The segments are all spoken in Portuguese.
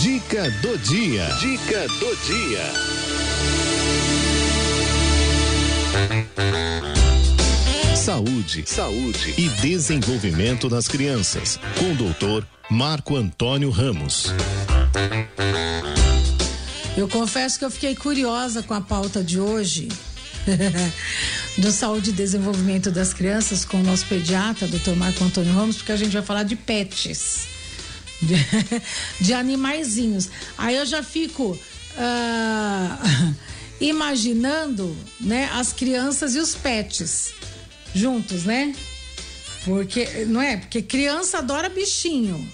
Dica do dia. Dica do dia. Saúde, saúde e desenvolvimento das crianças. Com o doutor Marco Antônio Ramos. Eu confesso que eu fiquei curiosa com a pauta de hoje. do Saúde e Desenvolvimento das Crianças com o nosso pediatra, Dr. Marco Antônio Ramos, porque a gente vai falar de pets, de, de animaizinhos. Aí eu já fico uh, imaginando, né, as crianças e os pets juntos, né? Porque não é? Porque criança adora bichinho,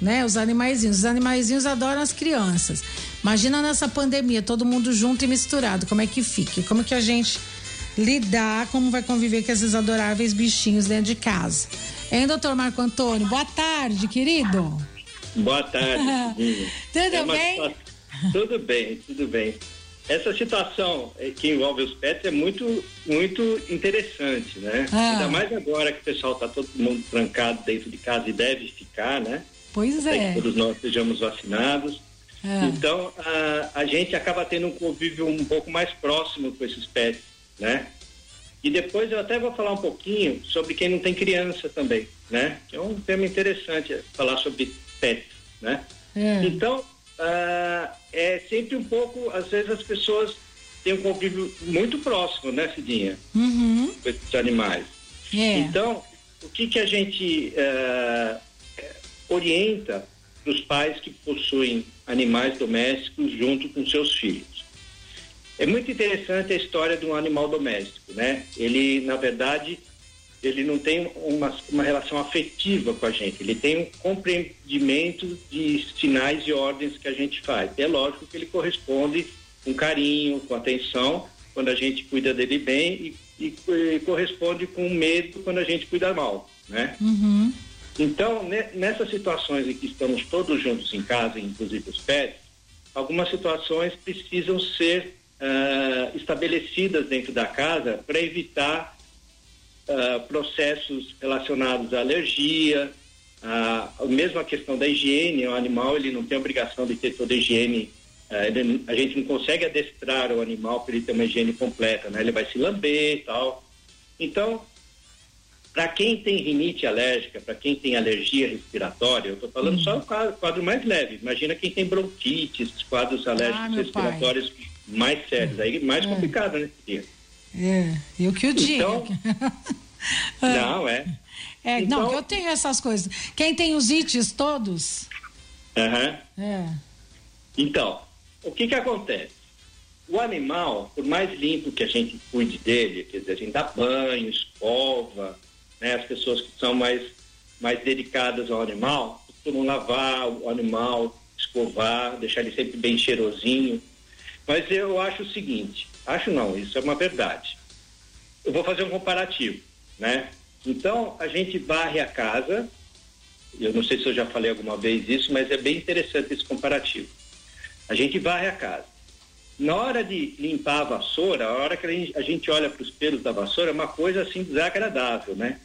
né? Os animaizinhos, os animaizinhos adoram as crianças. Imagina nessa pandemia, todo mundo junto e misturado, como é que fica? Como que a gente lidar, como vai conviver com esses adoráveis bichinhos dentro de casa? Hein, doutor Marco Antônio? Boa tarde, querido. Boa tarde. tudo é bem? Situação... Tudo bem, tudo bem. Essa situação eh, que envolve os pets é muito, muito interessante, né? Ah. Ainda mais agora que o pessoal está todo mundo trancado dentro de casa e deve ficar, né? Pois Até é. Que todos nós sejamos vacinados. É. Então, a, a gente acaba tendo um convívio um pouco mais próximo com esses pets, né? E depois eu até vou falar um pouquinho sobre quem não tem criança também, né? Que é um tema interessante falar sobre né? É. Então, uh, é sempre um pouco, às vezes as pessoas têm um convívio muito próximo, né, Cidinha? Uhum. Com esses animais. É. Então, o que que a gente uh, orienta para os pais que possuem animais domésticos junto com seus filhos. É muito interessante a história de um animal doméstico, né? Ele, na verdade, ele não tem uma, uma relação afetiva com a gente, ele tem um compreendimento de sinais e ordens que a gente faz. É lógico que ele corresponde com carinho, com atenção, quando a gente cuida dele bem e, e, e corresponde com medo quando a gente cuida mal, né? Uhum. Então, nessas situações em que estamos todos juntos em casa, inclusive os pets, algumas situações precisam ser uh, estabelecidas dentro da casa para evitar uh, processos relacionados à alergia, uh, mesmo a questão da higiene, o animal ele não tem obrigação de ter toda a higiene, ele, a gente não consegue adestrar o animal para ele ter uma higiene completa, né? Ele vai se lamber e tal. Então, para quem tem rinite alérgica, para quem tem alergia respiratória, eu estou falando uhum. só o quadro, quadro, mais leve. Imagina quem tem bronquite, quadros alérgicos ah, respiratórios pai. mais sérios, aí mais é. complicado, né? É, eu que o digo. Então, não, é. É, então, não, eu tenho essas coisas. Quem tem os ites todos? Aham. Uhum. É. Então, o que que acontece? O animal, por mais limpo que a gente cuide dele, quer dizer, a gente dá banho, escova, né? As pessoas que são mais, mais dedicadas ao animal costumam lavar o animal, escovar, deixar ele sempre bem cheirosinho. Mas eu acho o seguinte, acho não, isso é uma verdade. Eu vou fazer um comparativo, né? Então, a gente varre a casa, eu não sei se eu já falei alguma vez isso, mas é bem interessante esse comparativo. A gente varre a casa. Na hora de limpar a vassoura, a hora que a gente, olha para os pelos da vassoura, é uma coisa assim desagradável, né?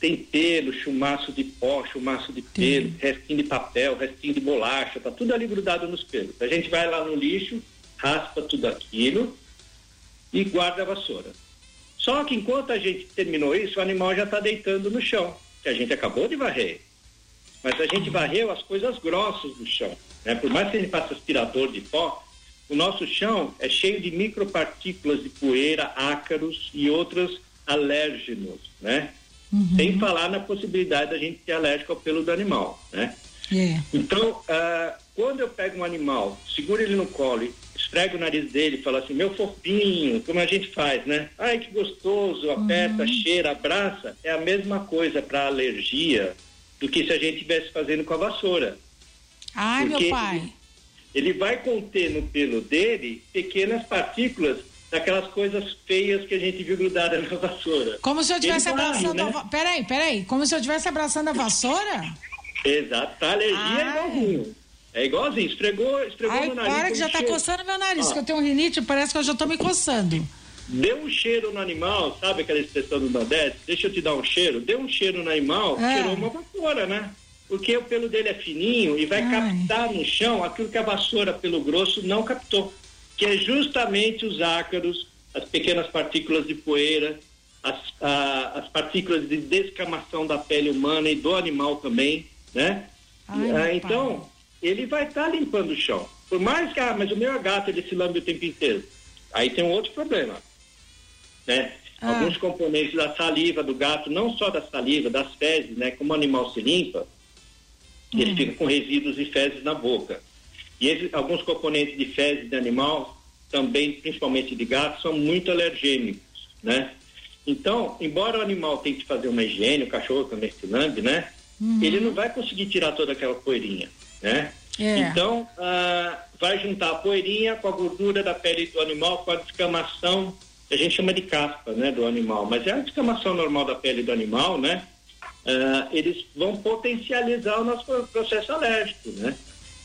tem pelo, chumaço de pó, chumaço de pelo, restinho de papel, restinho de bolacha, tá tudo ali grudado nos pelos. A gente vai lá no lixo, raspa tudo aquilo e guarda a vassoura. Só que enquanto a gente terminou isso, o animal já está deitando no chão, que a gente acabou de varrer. Mas a gente varreu as coisas grossas do chão. Né? Por mais que a gente faça aspirador de pó, o nosso chão é cheio de micropartículas de poeira, ácaros e outros alérgenos, né? Uhum. Sem falar na possibilidade da gente ser alérgico ao pelo do animal, né? Yeah. Então, uh, quando eu pego um animal, seguro ele no colo, esfrego o nariz dele e falo assim, meu fofinho, como a gente faz, né? Ai, que gostoso, aperta, uhum. cheira, abraça. É a mesma coisa para alergia do que se a gente estivesse fazendo com a vassoura. Ai, Porque meu pai. Ele, ele vai conter no pelo dele pequenas partículas daquelas coisas feias que a gente viu grudada na vassoura. Como se eu estivesse abraçando né? a... Peraí, peraí. Como se eu estivesse abraçando a vassoura? Exato. Tá alergia Ai. é igualzinho. É igualzinho. Esfregou, esfregou Ai, no nariz. para que já tá cheiro. coçando meu nariz, ah. que eu tenho rinite, parece que eu já tô me coçando. Deu um cheiro no animal, sabe aquela expressão do Nordeste? Deixa eu te dar um cheiro. Deu um cheiro no animal, é. cheirou uma vassoura, né? Porque o pelo dele é fininho e vai Ai. captar no chão aquilo que a vassoura pelo grosso não captou, que é justamente os ácaros, as pequenas partículas de poeira, as, a- as partículas de descamação da pele humana e do animal também, né? Ai, Ah, meu então, ele vai estar limpando o chão. Por mais que, ah, mas o meu é gato, ele se lambe o tempo inteiro. Aí tem um outro problema, né? Ah. Alguns componentes da saliva do gato, não só da saliva, das fezes, né? Como o animal se limpa, ele fica com resíduos de fezes na boca. E esses- alguns componentes de fezes de animal, também, principalmente de gato, são muito alergênicos, né? Então, embora o animal tenha que fazer uma higiene, o cachorro também se lambe, né? Ele não vai conseguir tirar toda aquela poeirinha, né? É. Então, ah, vai juntar a poeirinha com a gordura da pele do animal, com a descamação, que a gente chama de caspa, né, do animal. Mas é a descamação normal da pele do animal, né? Ah, eles vão potencializar o nosso pro- processo alérgico, né?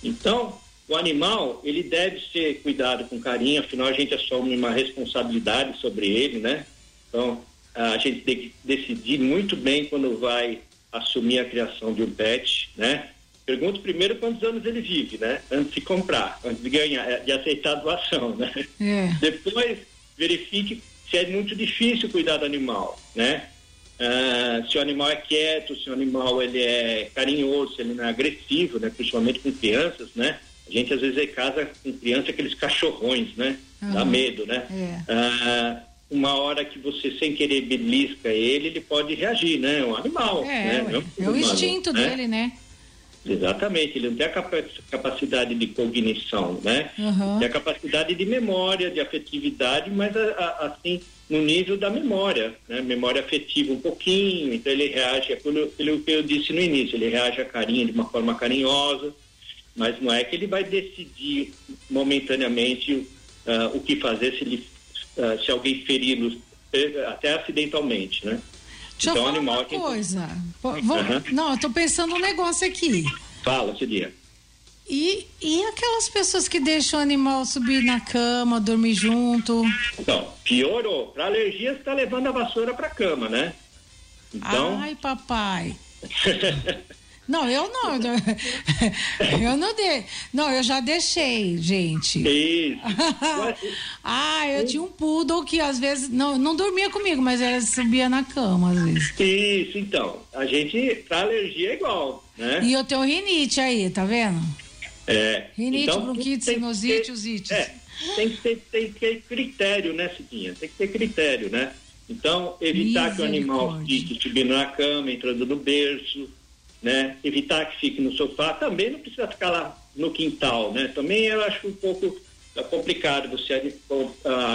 Então, o animal, ele deve ser cuidado com carinho, afinal a gente assume uma responsabilidade sobre ele, né? Então, a gente tem que decidir muito bem quando vai assumir a criação de um pet, né? Pergunto primeiro quantos anos ele vive, né? Antes de comprar, antes de ganhar, de aceitar a doação, né? É. Depois, verifique se é muito difícil cuidar do animal, né? Ah, se o animal é quieto, se o animal ele é carinhoso, se ele não é agressivo, né? Principalmente com crianças, né? A gente às vezes é casa com criança aqueles cachorrões, né? Dá Aham. medo, né? É. Ah, uma hora que você sem querer belisca ele, ele pode reagir, né? É um animal, É, né? um é o humano, instinto né? dele, né? Exatamente, ele não tem a capa- capacidade de cognição, né? Aham. Tem a capacidade de memória, de afetividade, mas a- a- assim, no nível da memória, né? Memória afetiva um pouquinho, então ele reage, aquilo, aquilo que eu disse no início, ele reage a carinho de uma forma carinhosa, mas não é que ele vai decidir momentaneamente ah, o que fazer se, ele, ah, se alguém feri-lo, eh, até acidentalmente, né? Deixa eu Então, falar animal uma que- coisa. Pô, vou- Aham. Não, eu tô pensando um negócio aqui. Fala, Cidinha. E, e aquelas pessoas que deixam o animal subir na cama, dormir junto? Então, piorou. Para alergia, você está levando a vassoura para cama, né? Então, Ai, papai. Não, eu não. Eu não dei. Não, eu já deixei, gente. isso. ah, eu tinha um poodle que às vezes não, não dormia comigo, mas ele subia na cama às vezes. Isso, então. A gente, para alergia é igual, né? E eu tenho rinite aí, tá vendo? É. Rinite, então, bronquite, sinusite, osites. É, tem que, ter, tem que ter critério, né, Cidinha? Tem que ter critério, né? Então, evitar que o animal fique subindo na cama, entrando no berço, né? Evitar que fique no sofá. Também não precisa ficar lá no quintal, né? Também eu acho um pouco é, complicado você ad-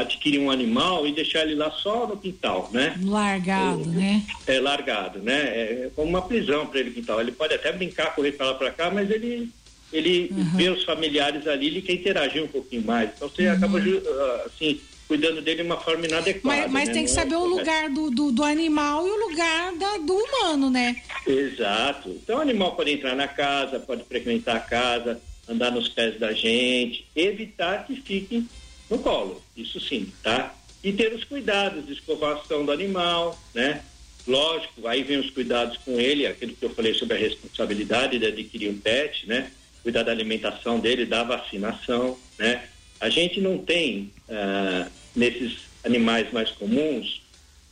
adquirir um animal e deixar ele lá só no quintal, né? Largado, né? é largado, né? É como uma prisão para ele quintal. Ele pode até brincar, correr para lá para cá, mas ele ele vê os familiares ali, ele quer interagir um pouquinho mais. Então você acaba ju- ah, assim cuidando dele de uma forma inadequada. Mas, mas né? tem que é saber o correto. lugar do, do, do animal e o lugar da, do humano, né? Exato. Então o animal pode entrar na casa, pode frequentar a casa, andar nos pés da gente, evitar que fique no colo. Isso sim, tá? E ter os cuidados de escovação do animal, né? Lógico, aí vem os cuidados com ele, aquilo que eu falei sobre a responsabilidade de adquirir um pet, né? Cuidar da alimentação dele, da vacinação, né? A gente não tem, ah, nesses animais mais comuns,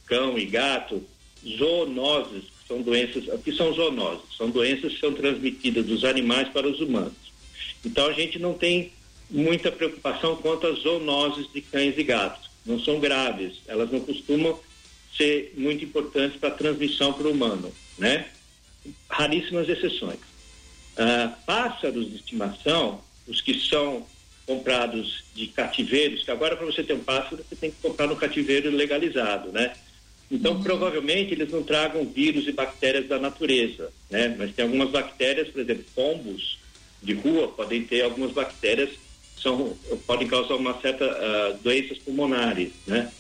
cão e gato, zoonoses, que são doenças, o que são zoonoses? São doenças que são transmitidas dos animais para os humanos. Então a gente não tem muita preocupação quanto às zoonoses de cães e gatos. Não são graves, elas não costumam ser muito importantes para a transmissão para o humano, né? Raríssimas exceções. Ah, pássaros de estimação, os que são comprados de cativeiros, que agora para você ter um pássaro você tem que comprar no cativeiro legalizado, né? Então provavelmente eles não tragam vírus e bactérias da natureza, né? Mas tem algumas bactérias, por exemplo, pombos de rua podem ter algumas bactérias que são podem causar uma certa ah, doenças pulmonares, né?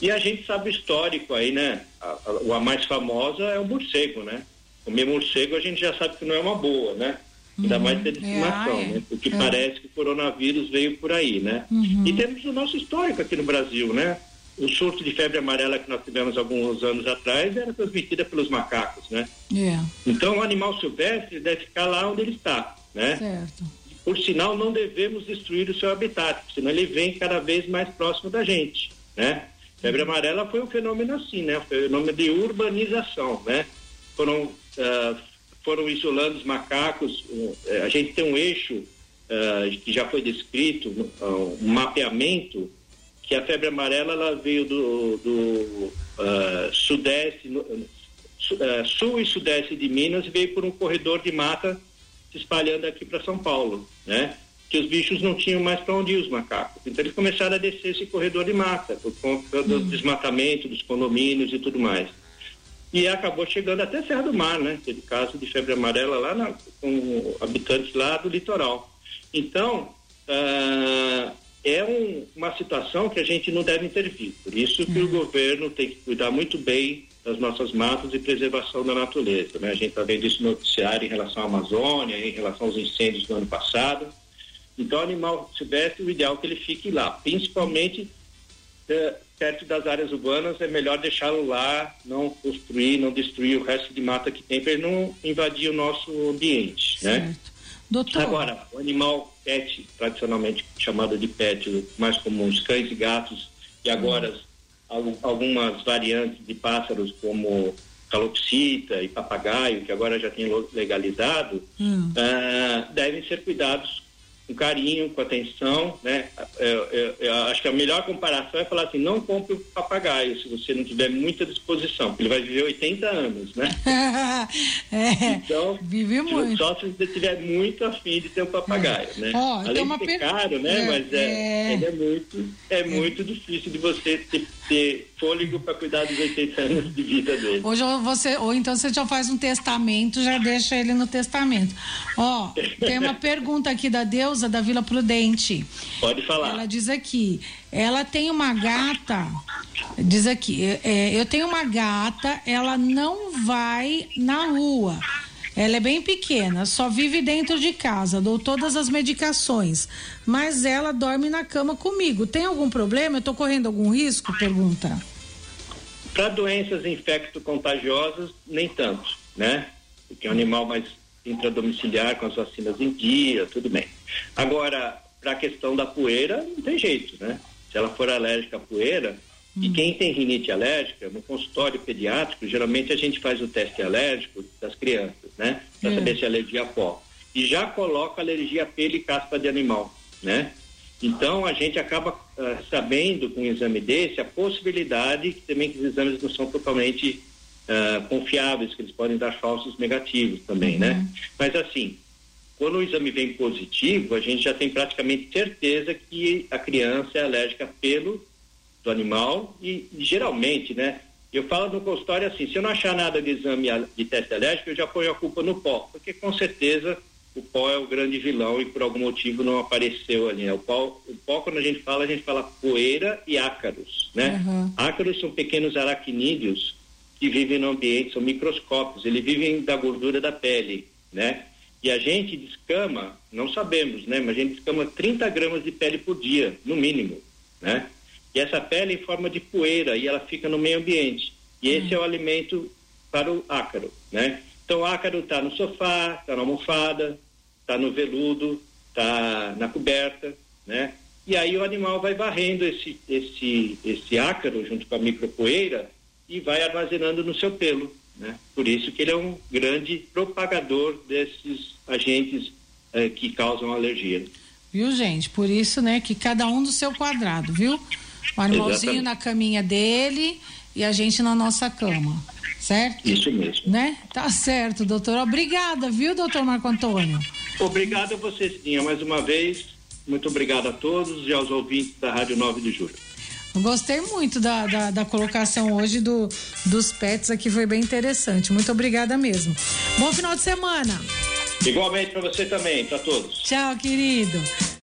E a gente sabe o histórico aí, né? A, a, a mais famosa é o morcego, né? Comer morcego a gente já sabe que não é uma boa, né? Ainda mais ter estimação, é. né? Porque É. parece que o coronavírus veio por aí, né? Uhum. E temos o nosso histórico aqui no Brasil, né? o surto de febre amarela que nós tivemos alguns anos atrás era transmitida pelos macacos, né? Yeah. Então o animal silvestre deve ficar lá onde ele está, né? Certo. Por sinal, não devemos destruir o seu habitat, senão ele vem cada vez mais próximo da gente, né? Febre amarela foi um fenômeno assim, né? Um fenômeno de urbanização, né? Foram, uh, foram isolando os macacos, uh, a gente tem um eixo uh, que já foi descrito, um mapeamento, que a febre amarela ela veio do, do sudeste, sul e sudeste de Minas e veio por um corredor de mata se espalhando aqui para São Paulo, né? Que os bichos não tinham mais para onde ir, os macacos. Então eles começaram a descer esse corredor de mata, por conta do uhum. desmatamento dos condomínios e tudo mais. E acabou chegando até Serra do Mar, né? Teve caso de febre amarela lá na, com habitantes lá do litoral. Então, uh, é um, uma situação que a gente não deve intervir. Por isso que uhum. o governo tem que cuidar muito bem das nossas matas e preservação da natureza. Né? A gente está vendo isso no noticiário em relação à Amazônia, em relação aos incêndios do ano passado. Então, o animal silvestre, o ideal é que ele fique lá, principalmente é, perto das áreas urbanas, é melhor deixá-lo lá, não construir, não destruir o resto de mata que tem, para ele não invadir o nosso ambiente. Né? Certo. Né? Doutor. Agora, o animal pet, tradicionalmente chamado de pet, mais comum, os cães e gatos, e agora hum algumas variantes de pássaros como calopsita e papagaio, que agora já tem legalizado, hum. uh, devem ser cuidados com carinho, com atenção, né? Eu, eu, eu, acho que a melhor comparação é falar assim, não compre o papagaio se você não tiver muita disposição, porque ele vai viver 80 anos, né? é, então, vive muito. Só se você tiver muito afim de ter um papagaio, é. né? Oh, Além de ser per... caro, né? É, Mas é, é, ele é muito, é, é muito difícil de você ter, ter fôlego para cuidar dos 80 anos de vida dele. Hoje você, ou então você já faz um testamento, já deixa ele no testamento. Ó, tem uma pergunta aqui da Da Vila Prudente. Pode falar. Ela diz aqui, ela tem uma gata, diz aqui, é, eu tenho uma gata, ela não vai na rua. Ela é bem pequena, só vive dentro de casa, dou todas as medicações, mas ela dorme na cama comigo. Tem algum problema? Eu tô correndo algum risco? Pergunta. Para doenças infecto-contagiosas, nem tanto, né? Porque é um animal mais intradomiciliar com as vacinas em dia, tudo bem. Agora, para a questão da poeira, não tem jeito, né? Se ela for alérgica à poeira, hum. e quem tem rinite alérgica, no consultório pediátrico, geralmente a gente faz o teste alérgico das crianças, né? Para é. saber se é alergia a pó. E já coloca alergia a pelo e caspa de animal, né? Então a gente acaba uh, sabendo com um exame desse a possibilidade que também que os exames não são totalmente uh, confiáveis, que eles podem dar falsos negativos também, né? uhum. né? Mas assim, quando o exame vem positivo, a gente já tem praticamente certeza que a criança é alérgica pelo do animal e, e geralmente, né? Eu falo no consultório assim, se eu não achar nada de exame de teste alérgico, eu já ponho a culpa no pó, porque com certeza o pó é o grande vilão e por algum motivo não apareceu ali. Né? O, pó, o pó, quando a gente fala, a gente fala poeira e ácaros, né? Uhum. Ácaros são pequenos aracnídeos que vivem no ambiente, são microscópios, eles vivem da gordura da pele, né? E a gente descama, não sabemos, né? Mas a gente descama 30 gramas de pele por dia, no mínimo, né? E essa pele é em forma de poeira e ela fica no meio ambiente. E esse é o alimento para o ácaro, né? Então o ácaro está no sofá, está na almofada, está no veludo, está na coberta, né? E aí o animal vai varrendo esse, esse, esse ácaro junto com a micropoeira e vai armazenando no seu pelo. Né? Por isso que ele é um grande propagador desses agentes eh, que causam alergia. Viu, gente? Por isso, né, que cada um do seu quadrado, viu? O animalzinho Exatamente. na caminha dele e a gente na nossa cama, certo? Isso mesmo. Né? Tá certo, doutor. Obrigada, viu, doutor Marco Antônio? Obrigado a você, Cidinha, mais uma vez. Muito obrigado a todos e aos ouvintes da Rádio 9 de Julho. Gostei muito da, da, da, colocação hoje do, dos pets aqui, foi bem interessante. Muito obrigada mesmo. Bom final de semana. Igualmente para você também, para todos. Tchau, querido.